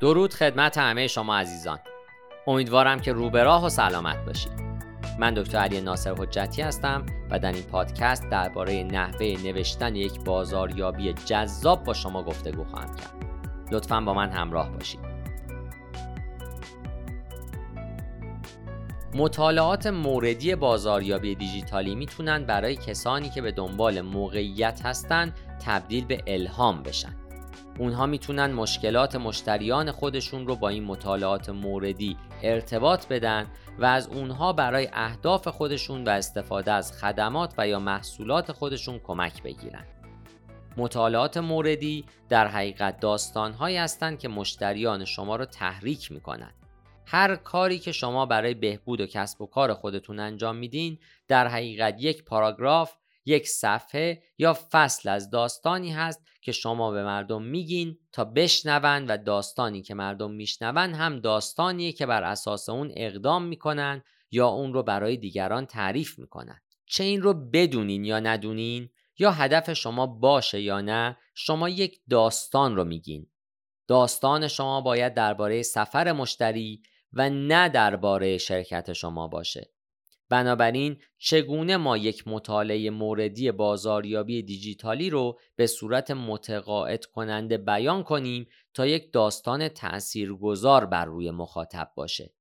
درود خدمت همه شما عزیزان. امیدوارم که روبراه و سلامت باشید. من دکتر علی ناصر حجتی هستم و در این پادکست درباره نحوه نوشتن یک بازاریابی جذاب با شما گفتگو خواهم کرد. لطفا با من همراه باشید. مطالعات موردی بازاریابی دیجیتالی می‌تونن برای کسانی که به دنبال موقعیت هستند تبدیل به الهام بشن. اونها می‌تونن مشکلات مشتریان خودشون رو با این مطالعات موردی ارتباط بدن و از اونها برای اهداف خودشون و استفاده از خدمات و یا محصولات خودشون کمک بگیرن. مطالعات موردی در حقیقت داستانهایی هستند که مشتریان شما رو تحریک می‌کنن. هر کاری که شما برای بهبود و کسب و کار خودتون انجام میدین در حقیقت یک پاراگراف یک صفحه یا فصل از داستانی هست که شما به مردم میگین تا بشنون و داستانی که مردم میشنون هم داستانیه که بر اساس اون اقدام می‌کنن یا اون رو برای دیگران تعریف می‌کنن. چه این رو بدونین یا ندونین؟ یا هدف شما باشه یا نه؟ شما یک داستان رو میگین. داستان شما باید درباره سفر مشتری و نه درباره شرکت شما باشه. بنابراین چگونه ما یک مطالعه موردی بازاریابی دیجیتالی رو به صورت متقاعد کننده بیان کنیم تا یک داستان تأثیرگذار بر روی مخاطب باشه؟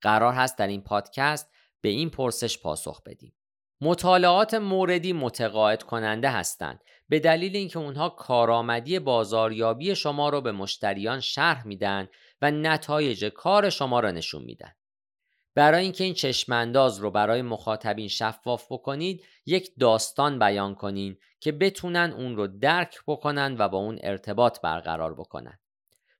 قرار هست در این پادکست به این پرسش پاسخ بدیم. مطالعات موردی متقاعد کننده هستند. به دلیل اینکه اونها کارآمدی بازاریابی شما رو به مشتریان شرح میدن و نتایج کار شما را نشون میدن. برای اینکه این چشمانداز رو برای مخاطبین شفاف بکنید یک داستان بیان کنین که بتونن اون رو درک بکنن و با اون ارتباط برقرار بکنن.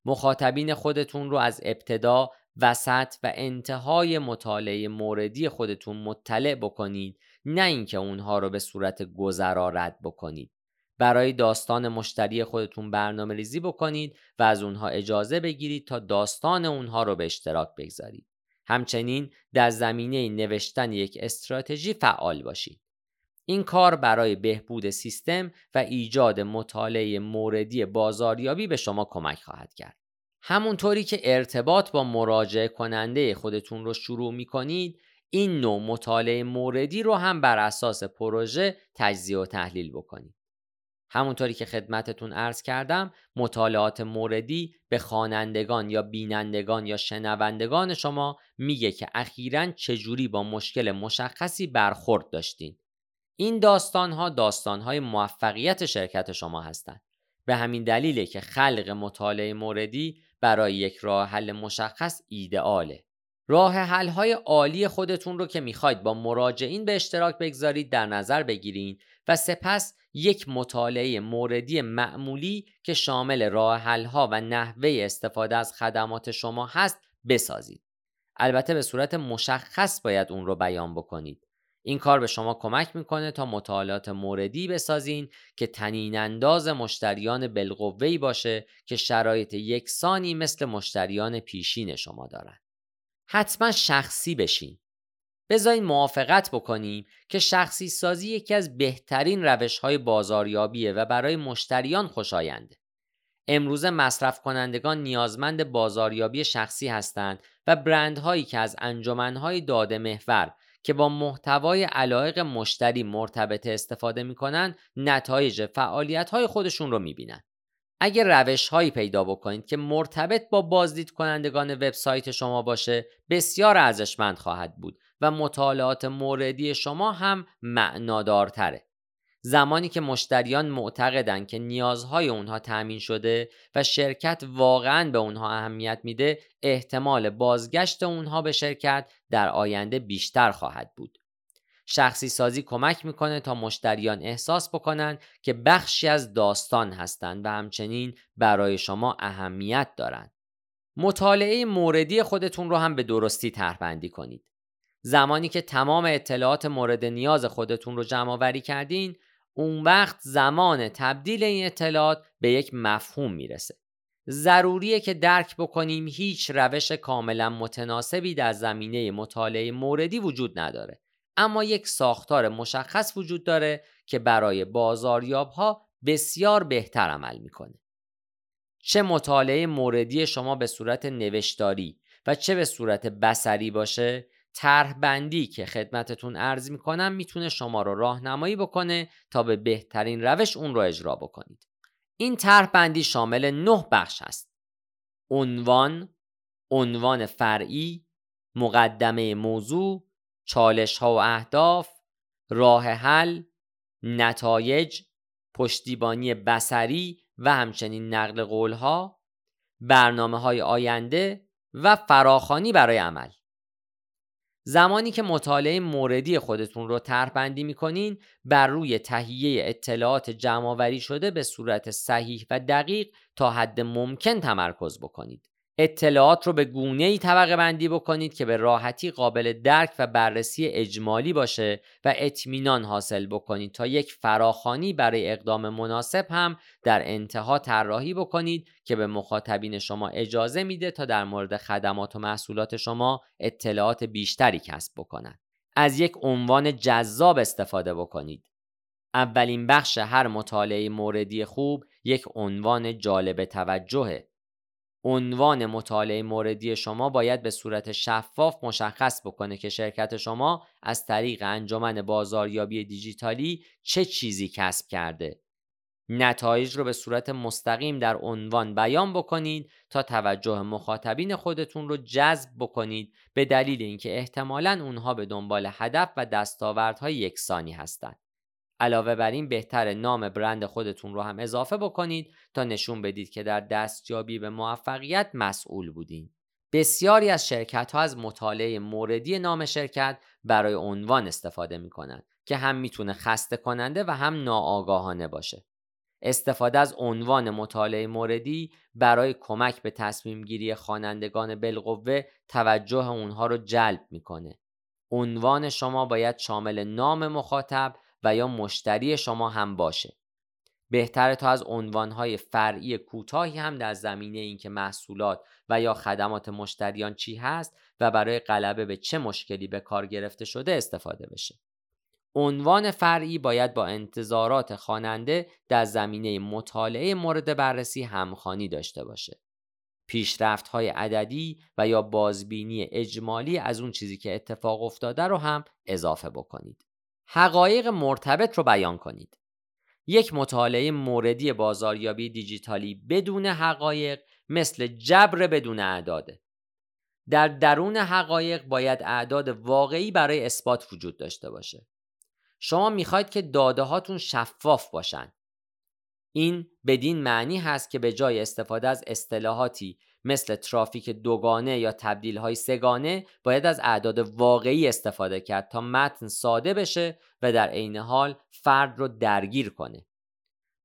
مخاطبین خودتون رو از ابتدا وسط و انتهای مطالعه موردی خودتون مطلع بکنید نه اینکه اونها رو به صورت گذرا رد بکنید. برای داستان مشتری خودتون برنامه ریزی بکنید و از اونها اجازه بگیرید تا داستان اونها رو به اشتراک بگذارید. همچنین در زمینه نوشتن یک استراتژی فعال باشید. این کار برای بهبود سیستم و ایجاد مطالعه موردی بازاریابی به شما کمک خواهد کرد. همونطوری که ارتباط با مراجعه کننده خودتون رو شروع می کنید، این نوع مطالعه موردی رو هم بر اساس پروژه تجزیه و تحلیل بکنید. همونطوری که خدمتتون عرض کردم مطالعات موردی به خوانندگان یا بینندگان یا شنوندگان شما میگه که اخیرا چجوری با مشکل مشخصی برخورد داشتین. این داستان ها داستان های موفقیت شرکت شما هستند به همین دلیله که خلق مطالعه موردی برای یک راه حل مشخص ایدئاله راه حل های عالی خودتون رو که می‌خواید با مراجعین به اشتراک بگذارید در نظر بگیرید و سپس یک مطالعه موردی معمولی که شامل راه ها و نحوه استفاده از خدمات شما هست بسازید. البته به صورت مشخص باید اون رو بیان بکنید. این کار به شما کمک می‌کنه تا مطالعات موردی بسازین که تنین انداز مشتریان بالقوه‌ای باشه که شرایط یکسانی مثل مشتریان پیشین شما دارن. حتما شخصی بشین. بذارین موافقت بکنیم که شخصی سازی یکی از بهترین روش های بازاریابیه و برای مشتریان خوشاینده. امروزه مصرف کنندگان نیازمند بازاریابی شخصی هستند و برندهایی که از انجمنهای داده محور که با محتوای علایق مشتری مرتبط استفاده می‌کنن نتایج فعالیت های خودشون رو می‌بینن. اگر روش هایی پیدا بکنید که مرتبط با بازدید کنندگان وبسایت شما باشه بسیار ارزشمند خواهد بود و مطالعات موردی شما هم معنادارتره. زمانی که مشتریان معتقدن که نیازهای اونها تأمین شده و شرکت واقعا به اونها اهمیت میده احتمال بازگشت اونها به شرکت در آینده بیشتر خواهد بود. شخصی سازی کمک می‌کنه تا مشتریان احساس بکنن که بخشی از داستان هستند و همچنین برای شما اهمیت دارند. مطالعه موردی خودتون رو هم به درستی طرح کنید. زمانی که تمام اطلاعات مورد نیاز خودتون رو جمع آوری کردین، اون وقت زمان تبدیل این اطلاعات به یک مفهوم می‌رسه. ضروریه که درک بکنیم هیچ روش کاملا متناسبی در زمینه مطالعه موردی وجود نداره. اما یک ساختار مشخص وجود داره که برای بازاریاب ها بسیار بهتر عمل می‌کنه. چه مطالعه موردی شما به صورت نوشتاری و چه به صورت بسری باشه طرح بندی که خدمتتون عرض می‌کنم می‌تونه شما رو راهنمایی بکنه تا به بهترین روش اون رو اجرا بکنید این طرح بندی شامل نه بخش است عنوان عنوان فرعی مقدمه موضوع چالش ها و اهداف راه حل نتایج پشتیبانی بسری و همچنین نقل قول ها برنامه های آینده و فراخانی برای عمل. زمانی که مطالعه موردی خودتون رو طرح بندی می‌کنین بر روی تهیه اطلاعات جمعآوری شده به صورت صحیح و دقیق تا حد ممکن تمرکز بکنید. اطلاعات رو به گونه ای طبقه بندی بکنید که به راحتی قابل درک و بررسی اجمالی باشه و اطمینان حاصل بکنید تا یک فراخانی برای اقدام مناسب هم در انتها طراحی بکنید که به مخاطبین شما اجازه میده تا در مورد خدمات و محصولات شما اطلاعات بیشتری کسب بکنند. از یک عنوان جذاب استفاده بکنید. اولین بخش هر مطالعه موردی خوب یک عنوان جالب توجهه عنوان مطالعه موردی شما باید به صورت شفاف مشخص بکنه که شرکت شما از طریق انجمن بازاریابی دیجیتالی چه چیزی کسب کرده. نتایج رو به صورت مستقیم در عنوان بیان بکنید تا توجه مخاطبین خودتون رو جذب بکنید به دلیل اینکه احتمالا اونها به دنبال هدف و دستاوردهای یکسانی هستند. علاوه بر این بهتر نام برند خودتون رو هم اضافه بکنید تا نشون بدید که در دستیابی به موفقیت مسئول بودین. بسیاری از شرکت ها از مطالعه موردی نام شرکت برای عنوان استفاده می کنند که هم می‌تونه خسته کننده و هم ناآگاهانه باشه. استفاده از عنوان مطالعه موردی برای کمک به تصمیم گیری خوانندگان بالقوه توجه اونها رو جلب می‌کنه. عنوان شما باید شامل نام مخاطب و یا مشتری شما هم باشه بهتره تا از عنوانهای فرعی کوتاهی هم در زمینه اینکه محصولات و یا خدمات مشتریان چی هست و برای غلبه به چه مشکلی به کار گرفته شده استفاده بشه. عنوان فرعی باید با انتظارات خواننده در زمینه مطالعه مورد بررسی همخانی داشته باشه. پیشرفت های عددی و یا بازبینی اجمالی از اون چیزی که اتفاق افتاده رو هم اضافه بکنید. حقایق مرتبط رو بیان کنید. یک مطالعه موردی بازاریابی دیجیتالی بدون حقایق مثل جبر بدون اعداده. در درون حقایق باید اعداد واقعی برای اثبات وجود داشته باشه. شما می‌خواید که داده هاتون شفاف باشن. این بدین معنی هست که به جای استفاده از اصطلاحاتی مثل ترافیک دوگانه یا تبدیل های سگانه باید از اعداد واقعی استفاده کرد تا متن ساده بشه و در عین حال فرد رو درگیر کنه.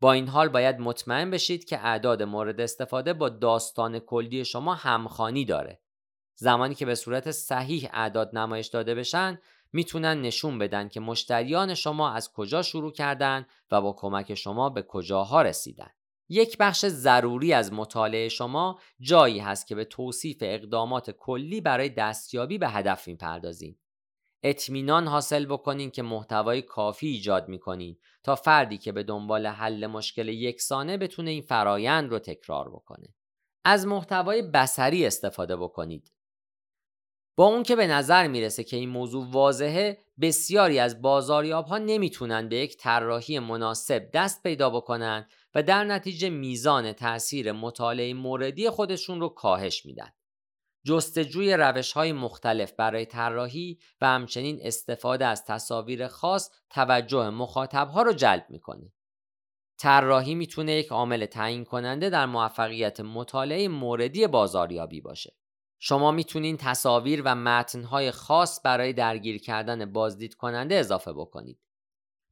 با این حال باید مطمئن بشید که اعداد مورد استفاده با داستان کلی شما همخانی داره. زمانی که به صورت صحیح اعداد نمایش داده بشن می‌تونن نشون بدن که مشتریان شما از کجا شروع کردن و با کمک شما به کجاها رسیدن. یک بخش ضروری از مطالعه شما جایی هست که به توصیف اقدامات کلی برای دستیابی به هدف می‌پردازیم. اطمینان حاصل بکنین که محتوای کافی ایجاد می‌کنین تا فردی که به دنبال حل مشکل یکسانه بتونه این فرایند رو تکرار بکنه. از محتوای بسری استفاده بکنید. با اون که به نظر می‌رسه که این موضوع واضحه بسیاری از بازاریاب ها نمی‌تونن به یک طراحی مناسب دست پیدا بکنن و در نتیجه میزان تاثیر مطالعه موردی خودشون رو کاهش میدن. جستجوی روش های مختلف برای طراحی و همچنین استفاده از تصاویر خاص توجه مخاطب ها رو جلب می‌کنه. طراحی می‌تونه یک عامل تعیین کننده در موفقیت مطالعه موردی بازاریابی باشه. شما می‌تونین تصاویر و متنهای خاص برای درگیر کردن بازدید کننده اضافه بکنید.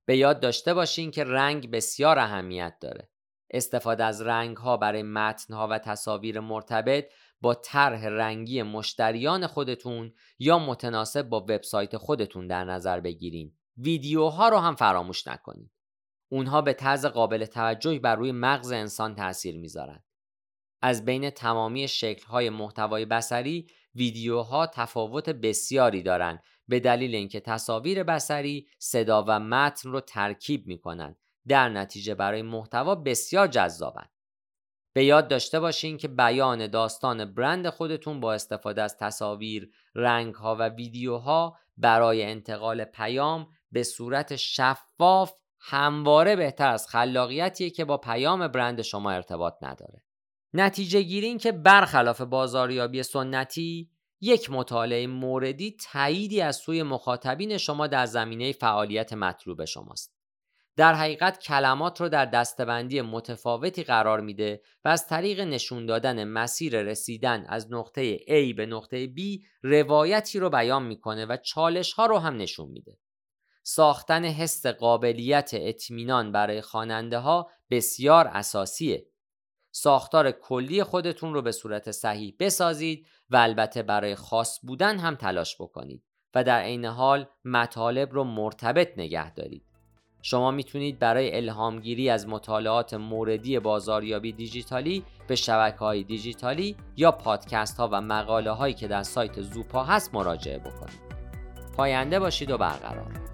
به یاد داشته باشین که رنگ بسیار اهمیت داره. استفاده از رنگ ها برای متن ها و تصاویر مرتبط با طرح رنگی مشتریان خودتون یا متناسب با وبسایت خودتون در نظر بگیرین. ویدیوها رو هم فراموش نکنید. اونها به طرز قابل توجهی بر روی مغز انسان تاثیر می‌ذارن. از بین تمامی شکل‌های محتوای بصری ویدیوها تفاوت بسیاری دارند به دلیل اینکه تصاویر بصری صدا و متن رو ترکیب می کنند در نتیجه برای محتوا بسیار جذابند به یاد داشته باشین که بیان داستان برند خودتون با استفاده از تصاویر، رنگها و ویدیوها برای انتقال پیام به صورت شفاف همواره بهتر از خلاقیتیه که با پیام برند شما ارتباط نداره. نتیجه گیری این که برخلاف بازاریابی سنتی یک مطالعه موردی تاییدی از سوی مخاطبین شما در زمینه فعالیت مطلوب شماست. در حقیقت کلمات رو در دستبندی متفاوتی قرار میده و از طریق نشون دادن مسیر رسیدن از نقطه A به نقطه B روایتی رو بیان می‌کنه و چالش ها رو هم نشون میده. ساختن حس قابلیت اطمینان برای خواننده ها بسیار اساسیه. ساختار کلی خودتون رو به صورت صحیح بسازید و البته برای خاص بودن هم تلاش بکنید و در عین حال مطالب رو مرتبط نگه دارید. شما می‌تونید برای الهامگیری از مطالعات موردی بازاریابی دیجیتالی به شبکه های دیجیتالی یا پادکست ها و مقاله هایی که در سایت زوپا هست مراجعه بکنید. پاینده باشید و برقرار